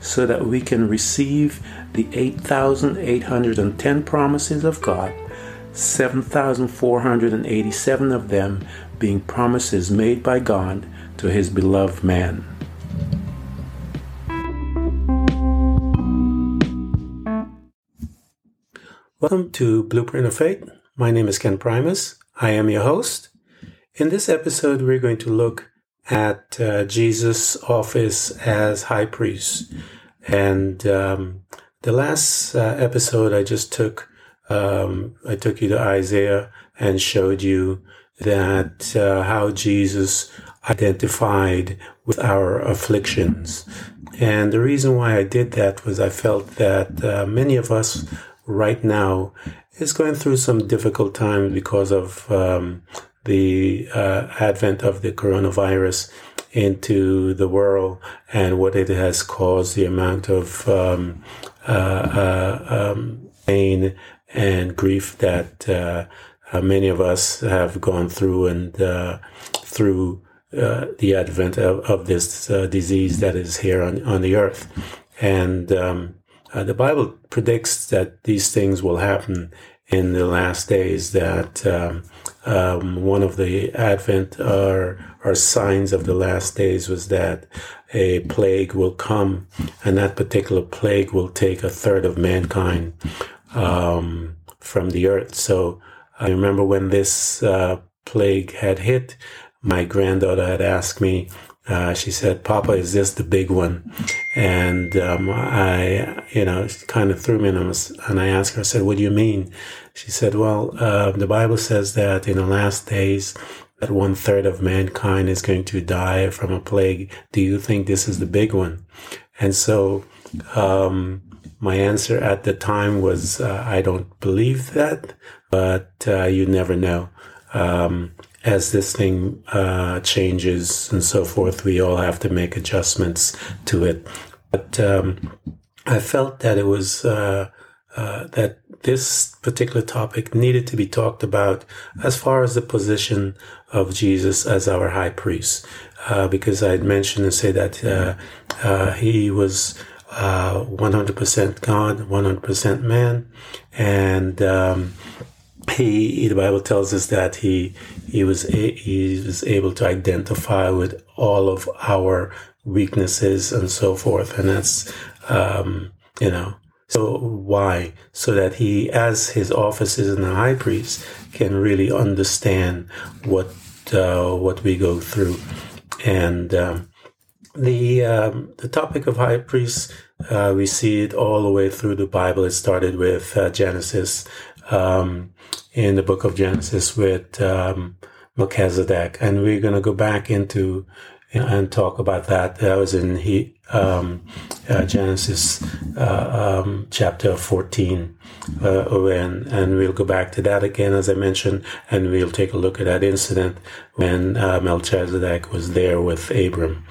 so that we can receive the 8,810 promises of God, 7,487 of them being promises made by God to his beloved man. Welcome to Blueprint of Faith. My name is Ken Primus. I am your host. In this episode, we're going to look at uh, Jesus' office as high priest. And um, the last uh, episode, I just took um, I took you to Isaiah and showed you that uh, how Jesus identified with our afflictions. And the reason why I did that was I felt that uh, many of us right now is going through some difficult times because of um, the uh, advent of the coronavirus into the world and what it has caused, the amount of um, uh, uh, um, pain and grief that uh, uh, many of us have gone through and through the advent of, of this disease that is here on, on the earth. And um, the Bible predicts that these things will happen in the last days that um, um, one of the advent or, or signs of the last days was that a plague will come and that particular plague will take a third of mankind um, from the earth. So i remember when this uh, plague had hit my granddaughter had asked me uh, she said, Papa, is this the big one? And um, I, you know, kind of threw me and I, and I asked her, I said, what do you mean? She said, well, uh, the Bible says that in the last days, that one third of mankind is going to die from a plague. Do you think this is the big one? And so, um, my answer at the time was, uh, I don't believe that, but uh, you never know. Um, as this thing uh, changes and so forth, we all have to make adjustments to it. But um, I felt that it was uh, uh, that this particular topic needed to be talked about as far as the position of Jesus as our high priest, uh, because I had mentioned and say that uh, uh, he was 100% God, 100% man, and um, he the Bible tells us that he he was a, he was able to identify with all of our weaknesses and so forth, and that's um, you know so why? So that he as his offices in the high priest can really understand what uh, what we go through. And um, the um, the topic of high priest uh, we see it all the way through the Bible. It started with uh, Genesis um, in the book of Genesis with um, Melchizedek, and we're going to go back into and talk about that. That was in he, um, uh, Genesis uh, um, chapter 14. Uh, and, and we'll go back to that again, as I mentioned, and we'll take a look at that incident when uh, Melchizedek was there with Abram.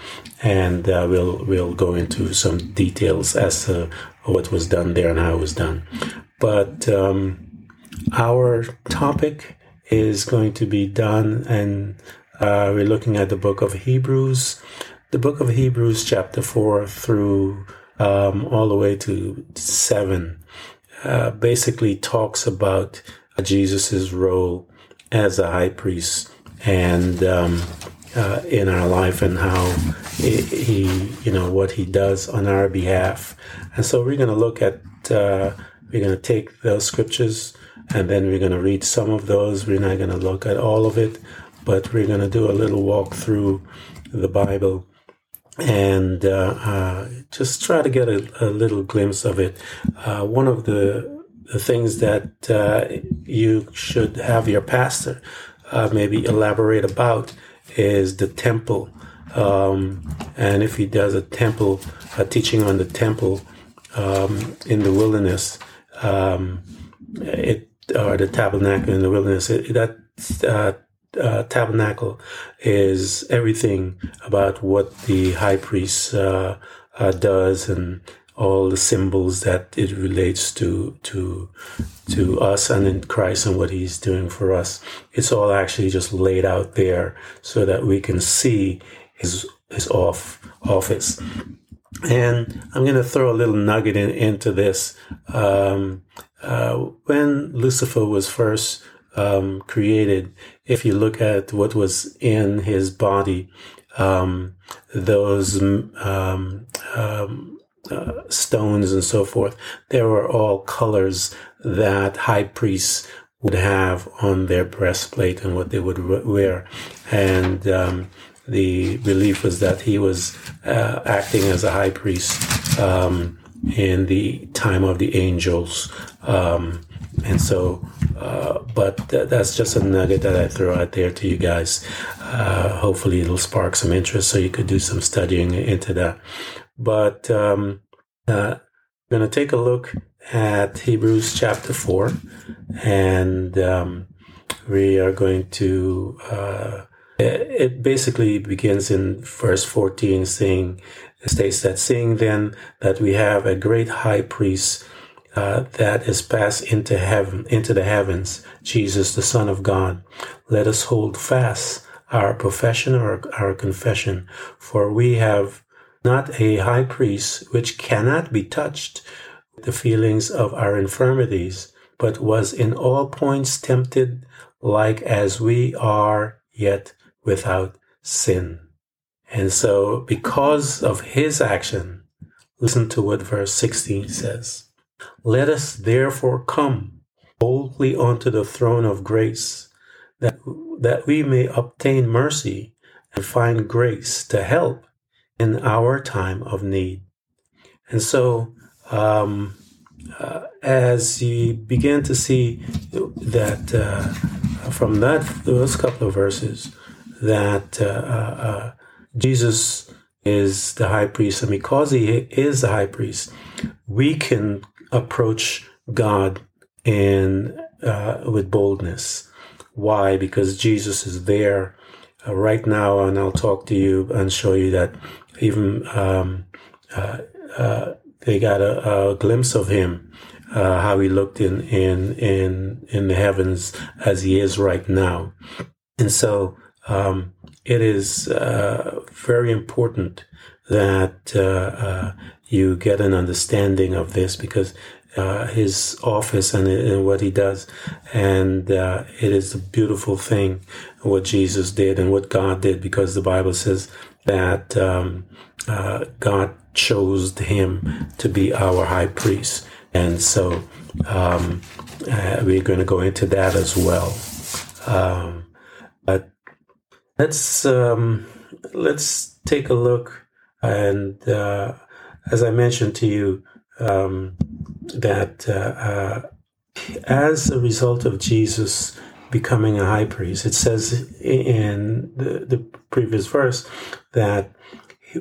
And uh, we'll, we'll go into some details as to what was done there and how it was done. But um, our topic is going to be done, and uh, we're looking at the book of Hebrews, the book of Hebrews, chapter 4 through um, all the way to 7, uh, basically talks about Jesus' role as a high priest and um, uh, in our life and how he, he, you know, what he does on our behalf. And so we're going to look at, uh, we're going to take those scriptures and then we're going to read some of those. We're not going to look at all of it, but we're going to do a little walk through the Bible and uh, uh, just try to get a, a little glimpse of it. Uh, one of the, the things that uh, you should have your pastor uh, maybe elaborate about is the temple. Um, and if he does a temple, a teaching on the temple um, in the wilderness, um, it or the tabernacle in the wilderness, it, that uh, uh, tabernacle is everything about what the high priest uh, uh, does and all the symbols that it relates to to to us and in Christ and what He's doing for us. It's all actually just laid out there so that we can see His His off office. And I'm going to throw a little nugget in, into this. Um, uh, when Lucifer was first um, created, if you look at what was in his body, um, those um, um, uh, stones and so forth, they were all colors that high priests would have on their breastplate and what they would wear. And um, the belief was that he was uh, acting as a high priest um, in the time of the angels. Um, and so, uh, but th- that's just a nugget that I throw out there to you guys. Uh, hopefully, it'll spark some interest so you could do some studying into that. But um, uh, I'm going to take a look at Hebrews chapter 4, and um, we are going to. Uh, it basically begins in verse 14 saying, states that, seeing then that we have a great high priest uh, that is passed into heaven, into the heavens, Jesus, the Son of God. Let us hold fast our profession or our confession, for we have not a high priest which cannot be touched with the feelings of our infirmities, but was in all points tempted like as we are, yet without sin. And so, because of his action, listen to what verse 16 says. Let us therefore come boldly unto the throne of grace, that, that we may obtain mercy and find grace to help in our time of need. And so, um, uh, as you begin to see that uh, from that those couple of verses, that uh, uh, uh Jesus is the high priest, and because he is the high priest, we can approach God in uh, with boldness. Why? Because Jesus is there uh, right now, and I'll talk to you and show you that even um, uh, uh they got a, a, glimpse of him, uh, how he looked in in in in the heavens as he is right now, and so um, it is uh, very important that you get an understanding of this because uh, his office and, and, what he does. And uh, it is a beautiful thing what Jesus did and what God did because the Bible says that um, uh, God chose him to be our high priest. And so um, uh, we're going to go into that as well. Um, but let's um, let's take a look and uh, as I mentioned to you, um, that uh, uh, as a result of Jesus becoming a high priest, it says in the, the previous verse that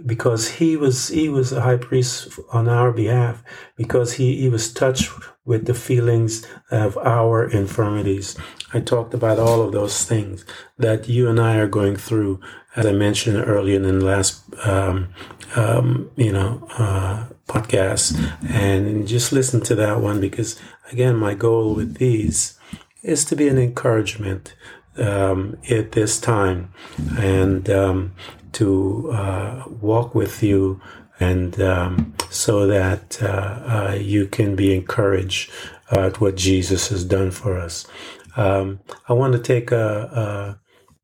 because he was he was a high priest on our behalf because he, he was touched with the feelings of our infirmities i talked about all of those things that you and i are going through as i mentioned earlier in the last um, um, you know uh, podcast and just listen to that one because again my goal with these is to be an encouragement um, at this time and um, to uh, walk with you and um, so that uh, uh, you can be encouraged at what Jesus has done for us. Um, I want to take a,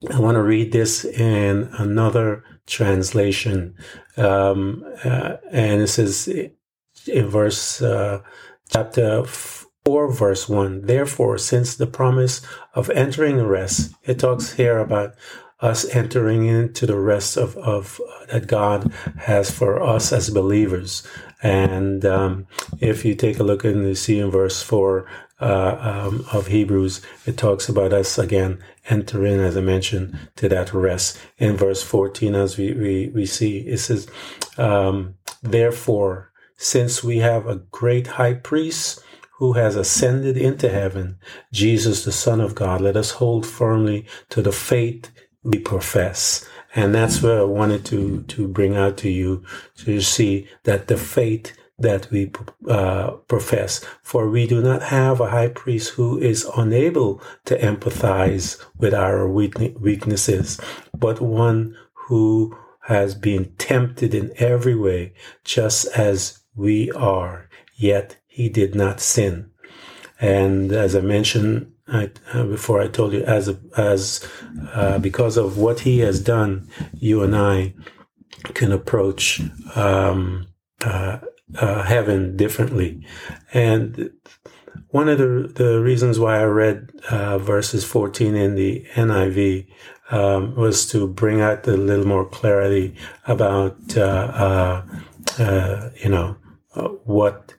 a I want to read this in another translation. Um, uh, and it says in verse uh, chapter 4 verse 1. Therefore, since the promise of entering the rest, it talks here about us entering into the rest of, of that God has for us as believers. And um, if you take a look and you see in verse 4 uh, um, of Hebrews, it talks about us again entering, as I mentioned, to that rest. In verse 14, as we, we, we see, it says, um, Therefore, since we have a great high priest who has ascended into heaven, Jesus, the Son of God, let us hold firmly to the faith we profess. And that's where I wanted to, to bring out to you to see that the faith that we uh, profess. For we do not have a high priest who is unable to empathize with our weaknesses, but one who has been tempted in every way, just as we are, yet he did not sin. And as I mentioned I, uh, before, I told you, as as uh, because of what he has done, you and I can approach um, uh, uh heaven differently. And one of the the reasons why I read uh, verses 14 in the NIV um, was to bring out a little more clarity about uh, you know what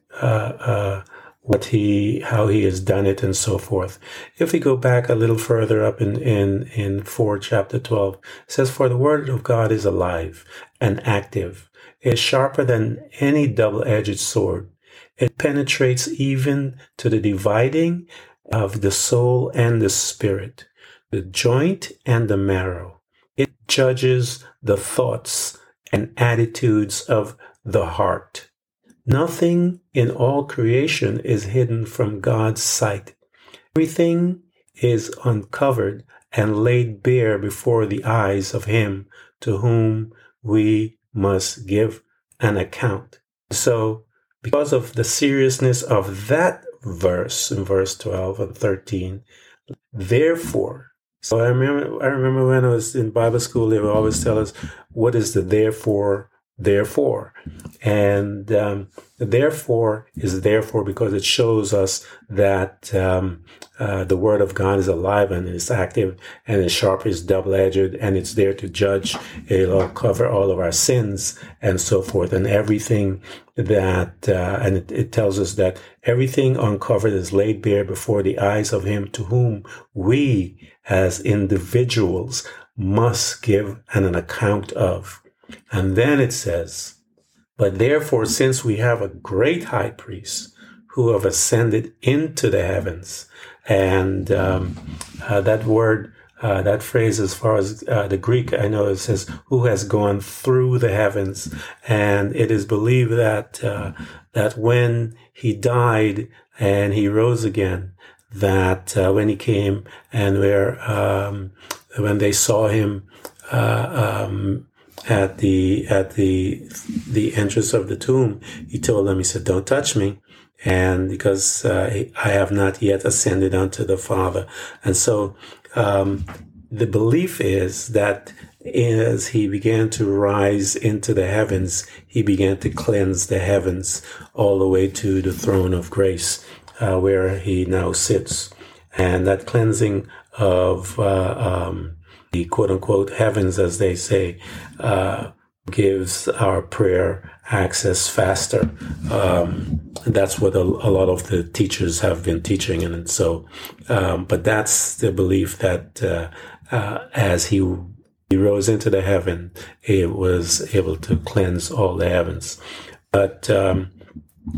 what he, how he has done it and so forth. If we go back a little further up in, in, in 4 chapter 12, says, For the word of God is alive and active, is sharper than any double-edged sword. It penetrates even to the dividing of the soul and the spirit, the joint and the marrow. It judges the thoughts and attitudes of the heart. Nothing in all creation is hidden from God's sight. Everything is uncovered and laid bare before the eyes of Him to whom we must give an account. So, because of the seriousness of that verse in verse 12 and 13, therefore, so I remember, I remember when I was in Bible school, they would always tell us, what is the therefore therefore. And um, therefore is therefore because it shows us that um, uh, the Word of God is alive and it's active and it's sharp, it's double edged, and it's there to judge. It'll cover all of our sins and so forth, and everything that, uh, and it, it tells us that everything uncovered is laid bare before the eyes of Him to whom we as individuals must give an account of. And then it says, But therefore, since we have a great high priest who have ascended into the heavens, and um, uh, that word, uh, that phrase, as far as uh, the Greek, I know it says, who has gone through the heavens. And it is believed that, uh, that when he died and he rose again, that uh, when he came and where, um, when they saw him, uh, um, at the at the the entrance of the tomb, he told them, he said, "Don't touch me." And because uh, I have not yet ascended unto the Father, and so um, the belief is that as he began to rise into the heavens, he began to cleanse the heavens all the way to the throne of grace, uh, where he now sits, and that cleansing of uh, um, the quote unquote heavens, as they say, uh, gives our prayer access faster. Um, that's what a, a, lot of the teachers have been teaching. And so, um, but that's the belief that uh, uh, as he, he rose into the heaven, he was able to cleanse all the heavens. But um,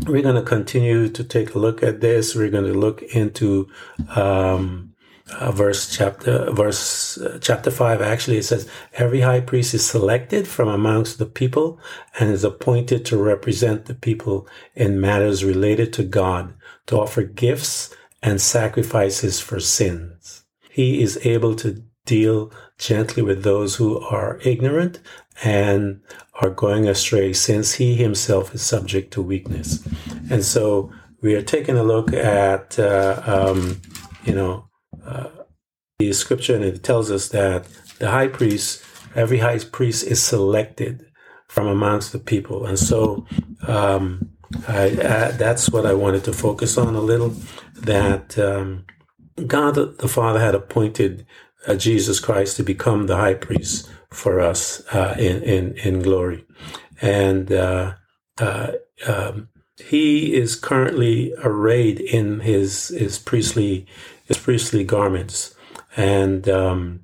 we're going to continue to take a look at this. We're going to look into um, uh, verse chapter verse uh, chapter 5 actually it says every high priest is selected from amongst the people and is appointed to represent the people in matters related to God to offer gifts and sacrifices for sins. He is able to deal gently with those who are ignorant and are going astray since he himself is subject to weakness. And so we are taking a look at uh, um, you know uh, the scripture and it tells us that the high priest, every high priest is selected from amongst the people. And so um, I, uh, that's what I wanted to focus on a little. That um, God the Father had appointed uh, Jesus Christ to become the high priest for us uh, in, in in glory, and uh, uh, um, he is currently arrayed in his his priestly his priestly garments, and um,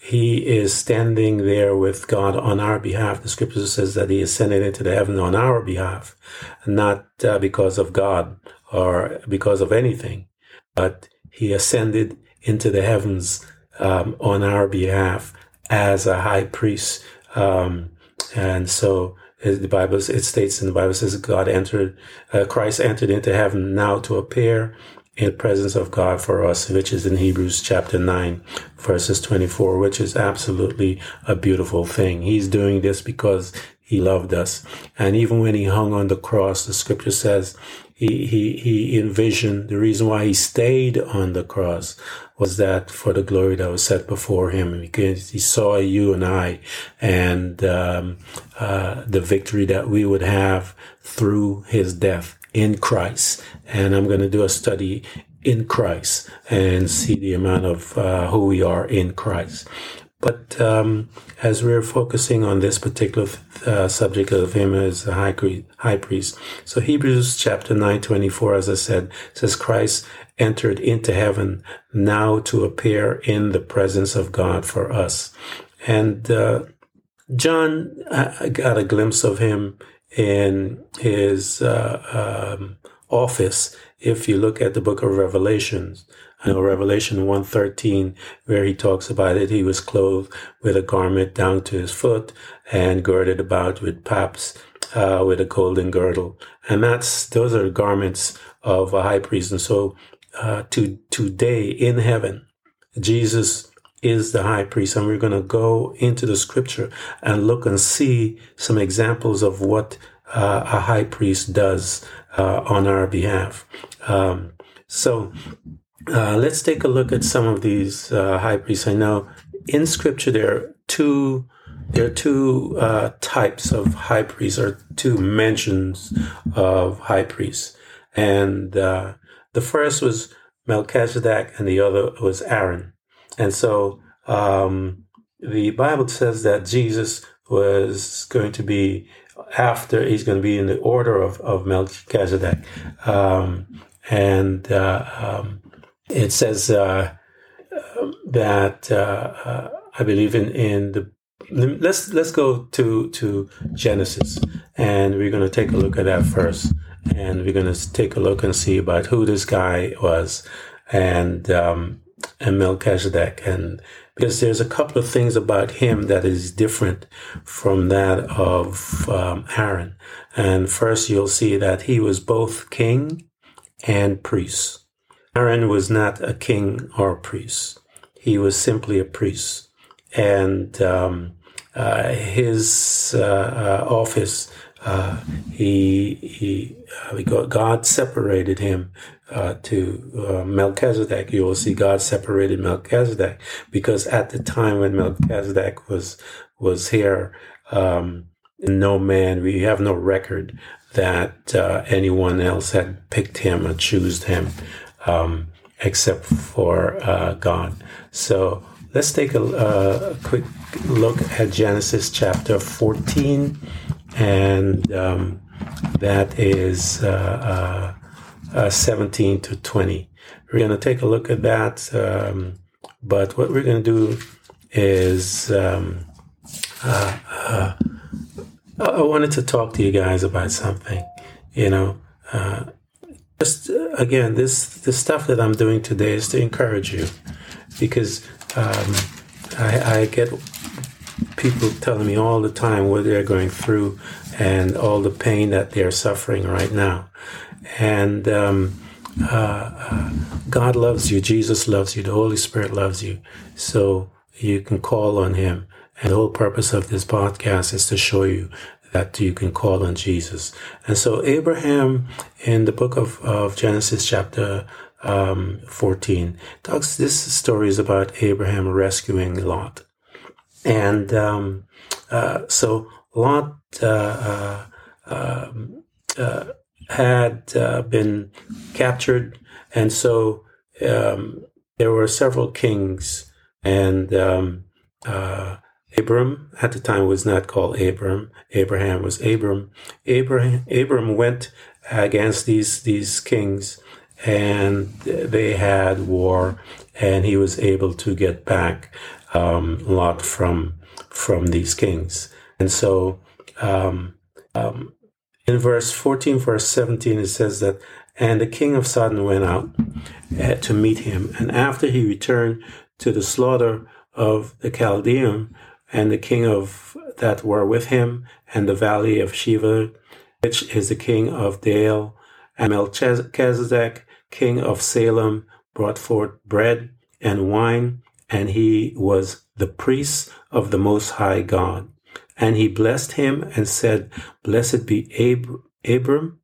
he is standing there with God on our behalf. The scripture says that he ascended into the heaven on our behalf, not uh, because of God or because of anything, but he ascended into the heavens um, on our behalf as a high priest. Um, and so the Bible, it states in the Bible says God entered, uh, Christ entered into heaven now to appear in the presence of God for us, which is in Hebrews chapter 9, verses 24, which is absolutely a beautiful thing. He's doing this because he loved us. And even when he hung on the cross, the scripture says he, he, he envisioned the reason why he stayed on the cross was that for the glory that was set before him because he saw you and I and um, uh, the victory that we would have through his death in Christ. And I'm going to do a study in Christ and see the amount of uh, who we are in Christ. But um, as we're focusing on this particular uh, subject of him as a high, high priest, so Hebrews chapter 9, 24, as I said, says Christ entered into heaven now to appear in the presence of God for us. And uh, John I got a glimpse of him in his uh, um, office. If you look at the book of Revelations, I know Revelation 113, where he talks about it, he was clothed with a garment down to his foot and girded about with paps, uh, with a golden girdle. And that's, those are garments of a high priest. And so, uh, to, today in heaven, Jesus is the high priest. And we're going to go into the scripture and look and see some examples of what uh, a high priest does uh, on our behalf. Um, so uh, let's take a look at some of these uh, high priests. I know in Scripture there are two there are two uh, types of high priests, or two mentions of high priests, and uh, the first was Melchizedek, and the other was Aaron. And so um, the Bible says that Jesus was going to be after he's going to be in the order of, of Melchizedek, um, and uh, um, it says uh, that uh, uh, I believe in in the let's let's go to to Genesis and we're going to take a look at that first. And we're going to take a look and see about who this guy was. And um, and Melchizedek and because there's a couple of things about him that is different from that of um, Aaron and first you'll see that he was both king and priest Aaron was not a king or a priest. He was simply a priest. And um, uh, his uh, uh, office, uh, he, he, uh, God separated him uh, to Melchizedek. You will see God separated Melchizedek because at the time when Melchizedek was was here, um, no man, we have no record that anyone else had picked him or chosen him um, except for uh, God. So let's take a, a, quick look at Genesis chapter 14, and um, that is uh, uh, uh 17 to 20. We're going to take a look at that, um, but what we're going to do is um, uh, uh, I wanted to talk to you guys about something. You know, just uh, again, this the stuff that I'm doing today is to encourage you, because um, I, I get people telling me all the time what they're going through and all the pain that they're suffering right now, and um, uh, uh, God loves you, Jesus loves you, the Holy Spirit loves you, so you can call on Him. And the whole purpose of this podcast is to show you that you can call on Jesus. And so Abraham in the book of, of Genesis chapter um, 14 talks, this story is about Abraham rescuing Lot. And um, uh, so Lot uh, uh, um, uh, had uh, been captured, and so um, there were several kings, and um, uh, Abram at the time was not called Abram. Abraham was Abram. Abraham Abram went against these these kings, and they had war, and he was able to get back um, Lot from from these kings. And so, um, um, in verse fourteen, verse seventeen, it says that, and the king of Sodom went out uh, to meet him, and after he returned to the slaughter of the Chaldean and the king of that were with him, and the valley of Shaveh, which is the king of Dale, and Melchizedek, king of Salem, brought forth bread and wine, and he was the priest of the Most High God. And he blessed him and said, Blessed be Ab- Abram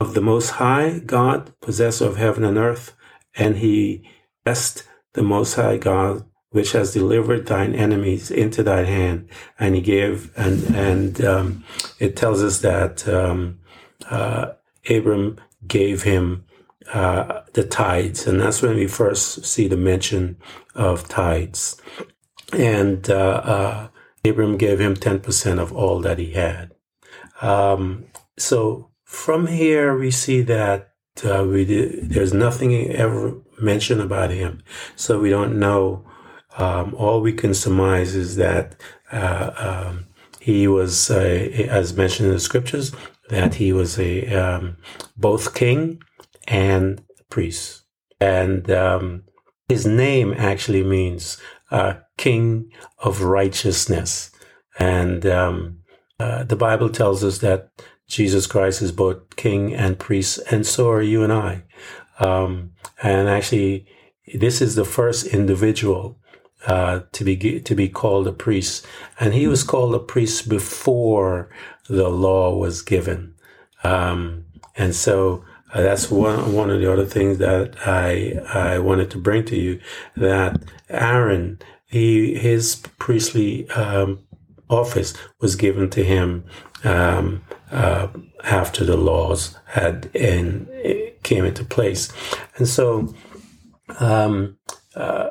of the Most High God, possessor of heaven and earth. And he blessed the Most High God which has delivered thine enemies into thy hand. And he gave, and, and, um, it tells us that, um, uh, Abram gave him, uh, the tithes. And that's when we first see the mention of tithes. And, uh, uh Abram gave him 10% of all that he had. Um, so from here, we see that uh, we did, there's nothing ever mentioned about him. So we don't know um, all we can surmise is that uh, um, he was, uh, as mentioned in the scriptures, that he was a um, both king and priest, and um, his name actually means uh, king of righteousness, and um, uh, the Bible tells us that Jesus Christ is both king and priest, and so are you and I. Um, and actually, this is the first individual uh, to be to be called a priest, and he was called a priest before the law was given, um, and so uh, that's one one of the other things that I I wanted to bring to you that Aaron he his priestly um, office was given to him um, uh, after the laws had and came into place, and so. Um, uh,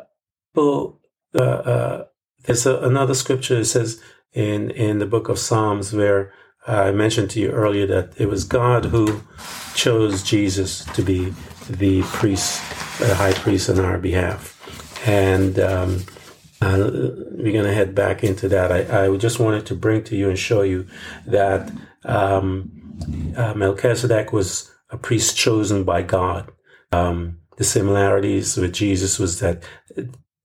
well, uh, uh, there's a, another scripture that says in in the book of Psalms where I mentioned to you earlier that it was God who chose Jesus to be the priest, the high priest on our behalf, and um, uh, we're going to head back into that. I, I, just wanted to bring to you and show you that um, uh, Melchizedek was a priest chosen by God. Um, the similarities with Jesus was that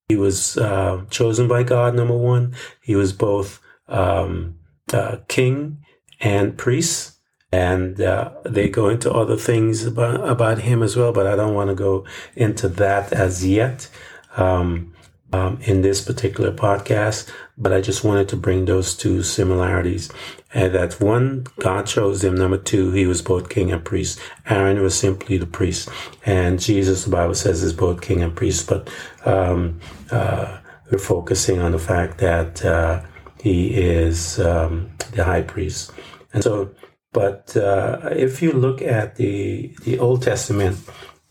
he was uh, chosen by God, number one. He was both um, uh, king and priest. And uh, they go into other things about, about him as well, but I don't want to go into that as yet um, um, in this particular podcast. But I just wanted to bring those two similarities. And that one, God chose him. Number two, he was both king and priest. Aaron was simply the priest. And Jesus, the Bible says, is both king and priest. But um, uh, we're focusing on the fact that uh, he is um, the high priest. And so, but uh, if you look at the, the Old Testament,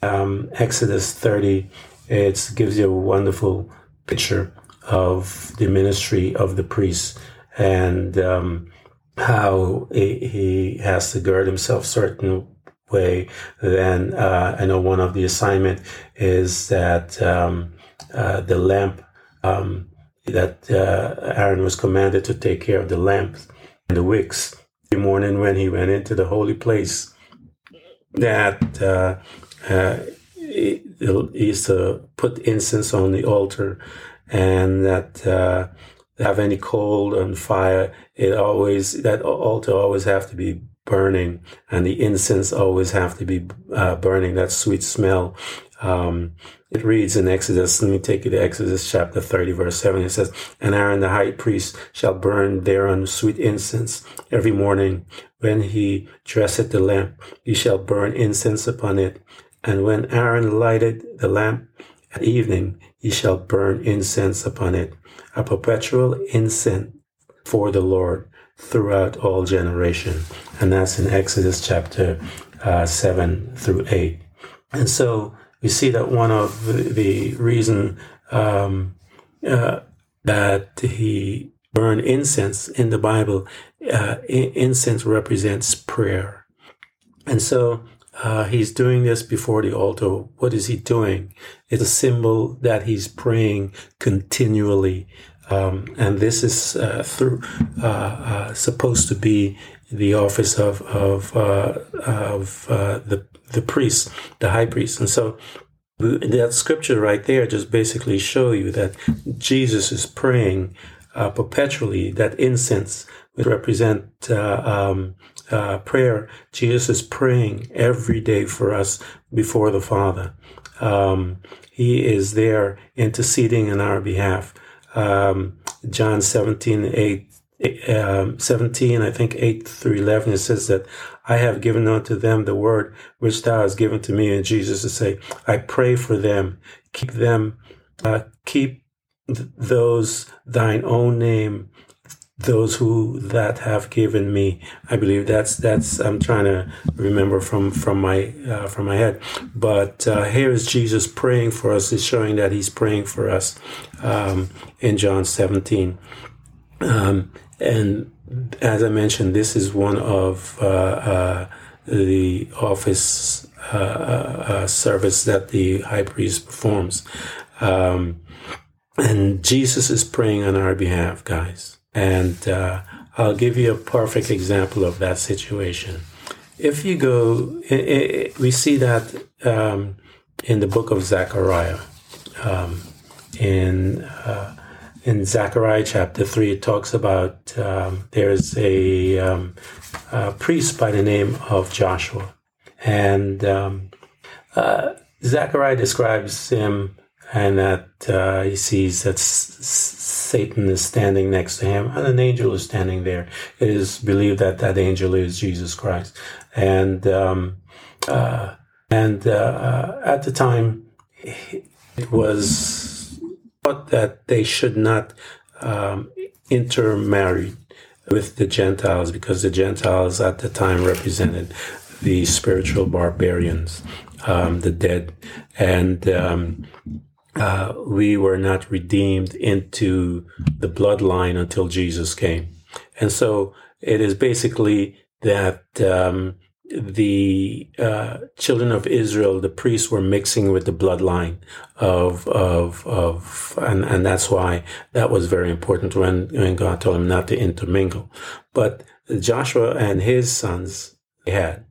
um, Exodus 30, it gives you a wonderful picture of the ministry of the priest and um, how he, has to gird himself certain way. Then uh, I know one of the assignment is that um, uh, the lamp um, that uh, Aaron was commanded to take care of the lamps and the wicks. The morning when he went into the holy place, that uh, uh, used to put incense on the altar and that uh, have any cold and fire, it always that altar always have to be burning, and the incense always have to be uh, burning. That sweet smell. Um, it reads in Exodus. Let me take you to Exodus chapter thirty, verse seven. It says, "And Aaron the high priest shall burn thereon sweet incense every morning when he dresseth the lamp. He shall burn incense upon it." And when Aaron lighted the lamp at evening, he shall burn incense upon it, a perpetual incense for the Lord. throughout all generation. And that's in Exodus chapter uh, 7 through 8. And so we see that one of the, reason um, uh, that he burned incense in the Bible, uh, incense represents prayer. And so uh, he's doing this before the altar. What is he doing? It's a symbol that he's praying continually. Um, and this is uh, through uh, uh supposed to be the office of of uh, of uh, the the priest, the high priest. And so that scripture right there just basically show you that Jesus is praying perpetually. That incense would represent um, uh, prayer, Jesus is praying every day for us before the Father. Um, he is there interceding in our behalf. Um, John 17, 8, um, 17, I think 8 through 11, it says that I have given unto them the word which thou hast given to me. And Jesus to say, I pray for them, keep them, uh, keep th- those thine own name those who that have given me. I believe that's that's I'm trying to remember from from my uh, from my head. But uh, here is Jesus praying for us. Is showing that He's praying for us um, in John 17. Um, and as I mentioned, this is one of uh, uh the office uh, uh, service that the high priest performs. Um, and Jesus is praying on our behalf, guys. And uh, I'll give you a perfect example of that situation. If you go, it, it, we see that um, in the book of Zechariah. Um, in uh, in Zechariah chapter three, it talks about um, there's a, um, a, priest by the name of Joshua, and um, uh, Zechariah describes him and that uh, he sees that Satan is standing next to him, and an angel is standing there. It is believed that that angel is Jesus Christ, and um, uh, and uh, at the time it was thought that they should not um, intermarry with the Gentiles because the Gentiles at the time represented the spiritual barbarians, um, the dead, and um, uh, we were not redeemed into the bloodline until Jesus came. And so it is basically that um, the uh, children of Israel, the priests were mixing with the bloodline of of of, and and that's why that was very important when when God told him not to intermingle. But Joshua and his sons had,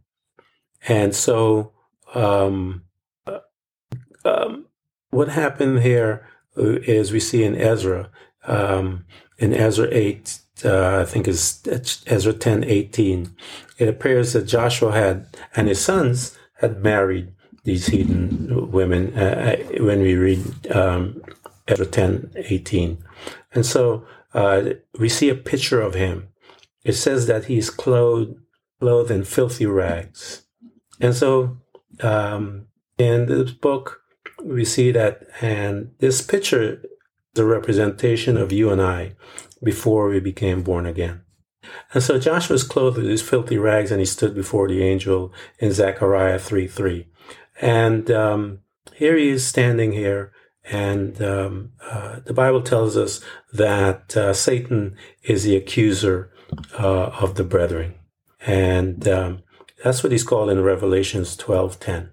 and so um, uh, um, what happened here uh, we see in Ezra, um, in Ezra 8, uh, I think is Ezra 10, 18, it appears that Joshua had, and his sons had married these heathen women uh, uh when we read um, Ezra 10, 18. And so uh, we see a picture of him. It says that he's clothed, clothed in filthy rags. And so um, in this book, we see that, and this picture is a representation of you and I before we became born again. And so Joshua was clothed with his filthy rags and he stood before the angel in Zechariah 3 3. And um, here he is standing here, and um, uh, the Bible tells us that uh, Satan is the accuser uh, of the brethren. And um, that's what he's called in Revelations 12 10.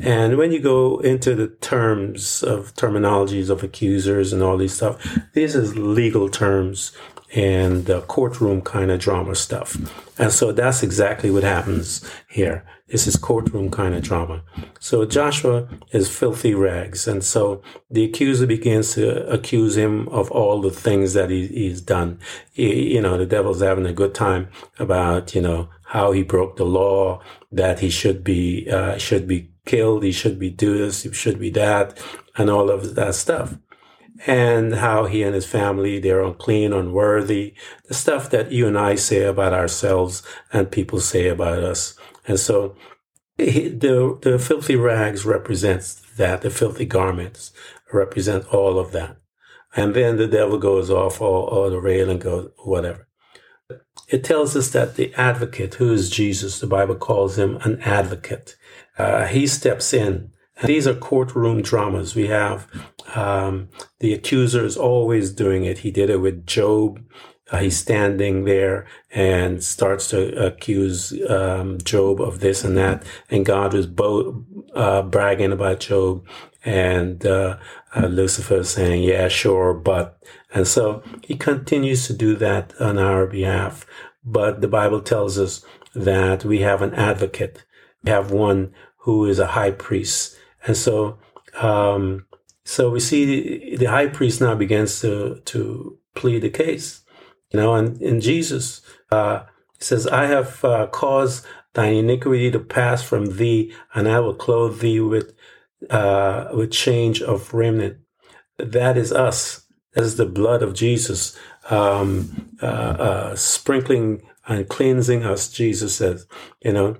And when you go into the terms of terminologies of accusers and all these stuff, this is legal terms and uh, courtroom kind of drama stuff. And so that's exactly what happens here. This is courtroom kind of drama. So Joshua is filthy rags. And so the accuser begins to accuse him of all the things that he, he's done. He, you know, the devil's having a good time about, you know, how he broke the law, that he should be, uh, should be killed, he should be do this, he should be that, and all of that stuff. And how he and his family, they're unclean, unworthy, the stuff that you and I say about ourselves and people say about us. And so the, the filthy rags represents that, the filthy garments represent all of that. And then the devil goes off all, all the rail and goes, whatever. it tells us that the advocate, who is Jesus, the Bible calls him an advocate. Uh, he steps in. These are courtroom dramas. We have um, the accuser is always doing it. He did it with Job. Uh, he's standing there and starts to accuse um, Job of this and that, and God was bo- uh, bragging about Job, and uh, uh Lucifer saying, "Yeah, sure, but," and so he continues to do that on our behalf. But the Bible tells us that we have an advocate, we have one who is a high priest, and so. Um, so we see the high priest now begins to to plead the case you know, and in Jesus, uh, says, I have uh, caused thine iniquity to pass from thee, and I will clothe thee with uh, with change of remnant. That is us. That is the blood of Jesus, um, uh, uh, sprinkling and cleansing us. Jesus says, you know,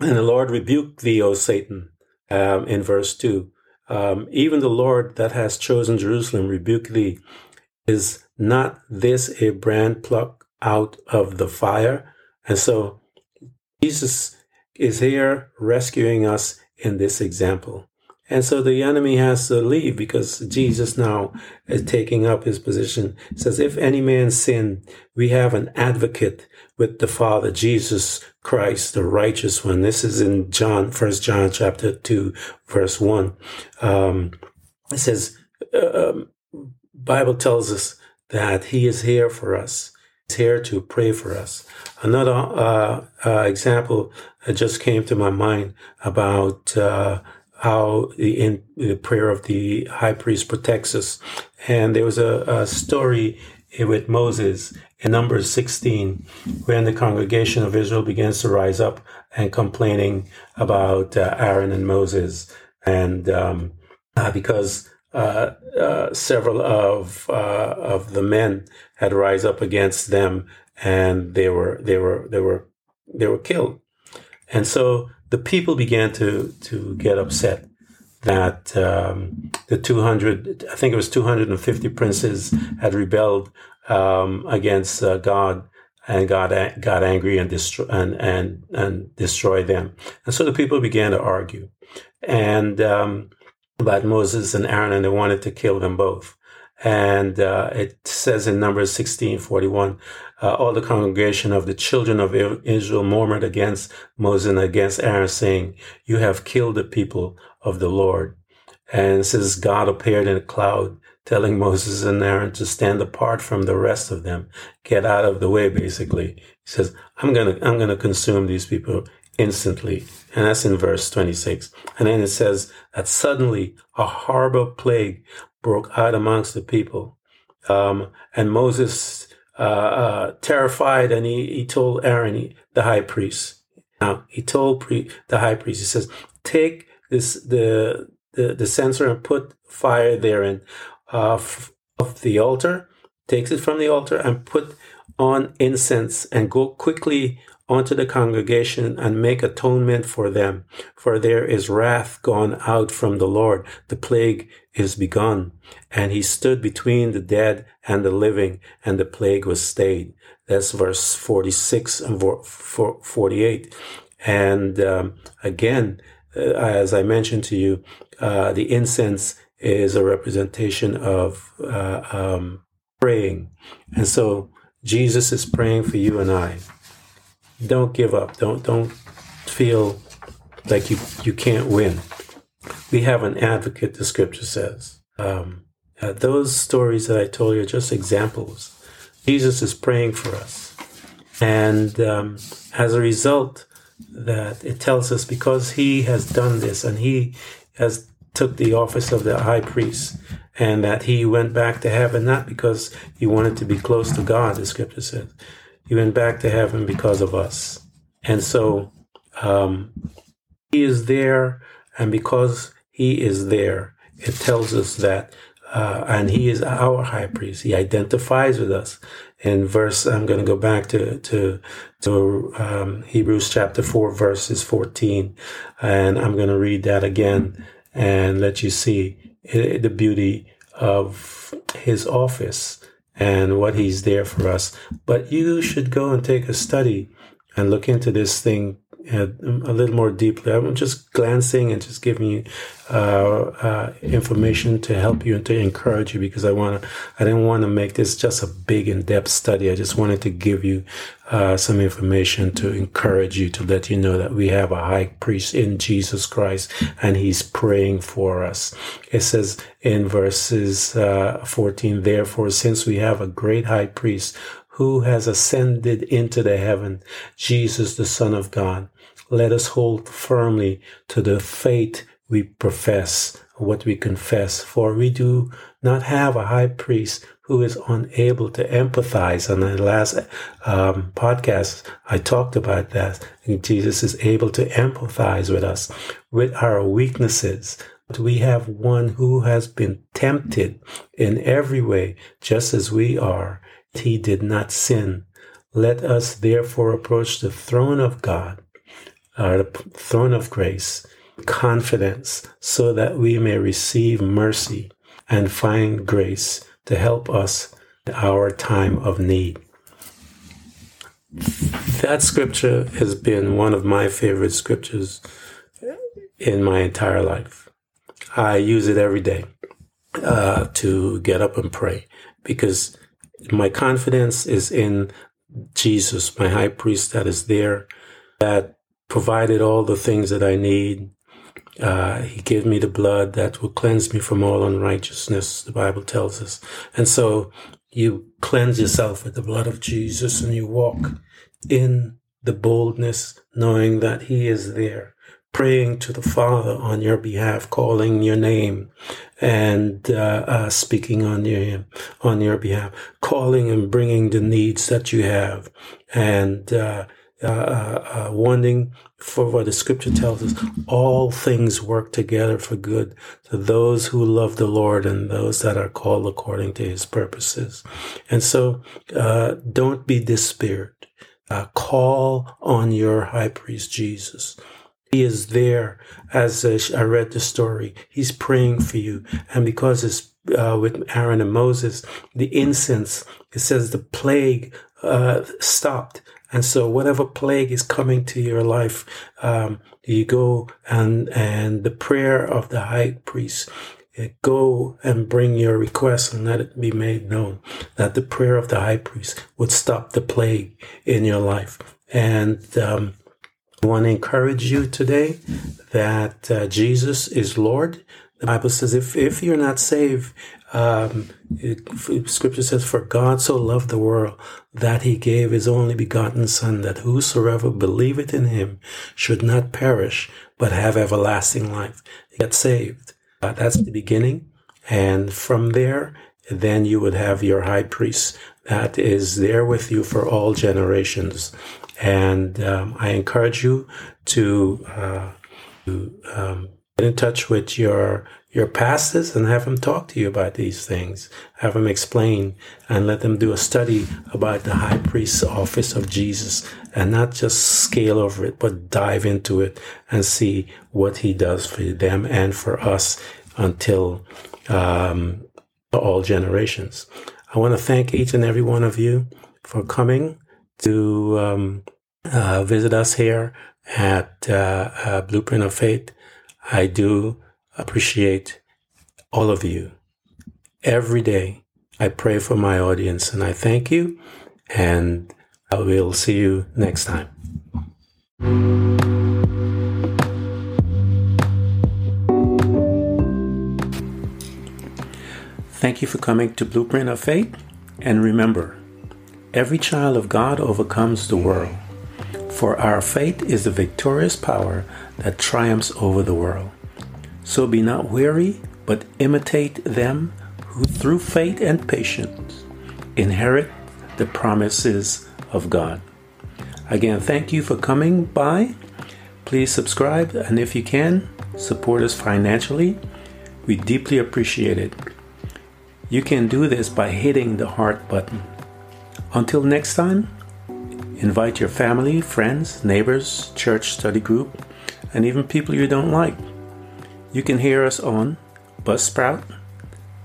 and the Lord rebuked thee, O Satan, um, in verse two. Um, even the Lord that has chosen Jerusalem rebuke thee. Is not this a brand plucked out of the fire? And so Jesus is here rescuing us in this example. And so the enemy has to leave because Jesus now is taking up his position. It says, if any man sin, we have an advocate with the Father, Jesus Christ, the righteous one. This is in John, first John chapter two, verse one. Um, it says, um, Bible tells us that He is here for us. He's here to pray for us. Another uh, uh, example just came to my mind about uh, how the, in, the prayer of the high priest protects us. And there was a, a story with Moses in Numbers 16, when the congregation of Israel begins to rise up and complaining about uh, Aaron and Moses. And um, uh, because uh, uh, several of uh, of the men had rise up against them, and they were they were they were they were killed. And so the people began to to get upset that um, the 200, I think it was 250 princes had rebelled um, against uh, God and God got angry and destroy and and and destroyed them. And so the people began to argue, and um, about Moses and Aaron, and they wanted to kill them both. And uh, it says in Numbers 16, 41, uh, all the congregation of the children of Israel murmured against Moses and against Aaron, saying, You have killed the people of the Lord. And it says, God appeared in a cloud, telling Moses and Aaron to stand apart from the rest of them, get out of the way, basically. He says, I'm to, I'm to consume these people instantly. And that's in verse 26. And then it says that suddenly a horrible plague broke out amongst the people. Um, and Moses, uh, uh, terrified, and he, he told Aaron, he, the high priest. Now, he told pre- the high priest, he says, take this, the, the, the censer and put fire therein, uh, of the altar, takes it from the altar and put on incense and go quickly unto the congregation and make atonement for them. For there is wrath gone out from the Lord. The plague is begun. And he stood between the dead and the living, and the plague was stayed. That's verse 46 and 48. And um, again, uh, as I mentioned to you, uh, the incense is a representation of uh, um, praying. And so Jesus is praying for you and I don't give up. Don't don't feel like you you can't win. We have an advocate. The scripture says. Um, uh, those stories that I told you are just examples. Jesus is praying for us, and um, as a result, that it tells us because He has done this and He has took the office of the high priest, and that He went back to heaven not because He wanted to be close to God. The scripture says he went back to heaven because of us. And so um, he is there, and because he is there, it tells us that, uh, and he is our high priest. He identifies with us. In verse, I'm going to go back to to to um, Hebrews chapter four, verses fourteen, and I'm going to read that again and let you see eh, the beauty of his office and what he's there for us. But you should go and take a study and look into this thing a little more deeply. I'm just glancing and just giving you uh, uh, information to help you and to encourage you because I want to. I didn't want to make this just a big in-depth study. I just wanted to give you uh, some information to encourage you to let you know that we have a high priest in Jesus Christ and He's praying for us. It says in verses uh, 14, therefore, since we have a great high priest who has ascended into the heaven, Jesus, the Son of God. Let us hold firmly to the faith we profess, what we confess, for we do not have a high priest who is unable to empathize. On the last um, podcast, I talked about that. Jesus is able to empathize with us, with our weaknesses. But we have one who has been tempted in every way, just as we are, he did not sin. Let us therefore approach the throne of God, the throne of grace, confidence, so that we may receive mercy and find grace to help us in our time of need. That scripture has been one of my favorite scriptures in my entire life. I use it every day uh, to get up and pray because my confidence is in Jesus, my high priest that is there, that provided all the things that I need. Uh, he gave me the blood that will cleanse me from all unrighteousness, the Bible tells us. And so you cleanse yourself with the blood of Jesus and you walk in the boldness, knowing that He is there praying to the Father on your behalf, calling your name, and uh, uh, speaking on your on your behalf, calling and bringing the needs that you have, and uh, uh, uh, uh, wanting for what the Scripture tells us, all things work together for good to those who love the Lord and those that are called according to His purposes. And so, don't be despaired. call on your High Priest Jesus he is there as uh, I read the story. He's praying for you. And because it's uh, with Aaron and Moses, the incense, it says the plague uh, stopped. And so whatever plague is coming to your life, um, you go and, and the prayer of the high priest, uh, go and bring your request and let it be made known that the prayer of the high priest would stop the plague in your life. And, um, I want to encourage you today that uh, Jesus is Lord. The Bible says if, if you're not saved, um, it, scripture says, for God so loved the world that he gave his only begotten son that whosoever believeth in him should not perish, but have everlasting life. Get saved. Uh, that's the beginning. And from there, then you would have your high priest that is there with you for all generations. And um, I encourage you to, uh, to um, get in touch with your your pastors and have them talk to you about these things. Have them explain and let them do a study about the high priest's office of Jesus and not just scale over it, but dive into it and see what he does for them and for us until um, all generations. I want to thank each and every one of you for coming to um, uh, visit us here at uh, uh, Blueprint of Faith. I do appreciate all of you. Every day, I pray for my audience and I thank you, and I will see you next time. Thank you for coming to Blueprint of Faith. And remember, every child of God overcomes the world. For our faith is the victorious power that triumphs over the world. So be not weary, but imitate them who through faith and patience inherit the promises of God. Again, thank you for coming by. Please subscribe, and if you can, support us financially. We deeply appreciate it. You can do this by hitting the heart button. Until next time, invite your family, friends, neighbors, church study group, and even people you don't like. You can hear us on Buzzsprout,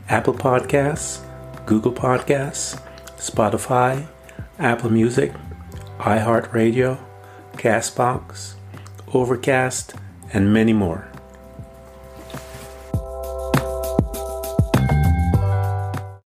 Apple Podcasts, Google Podcasts, Spotify, Apple Music, iHeartRadio, Castbox, Overcast, and many more.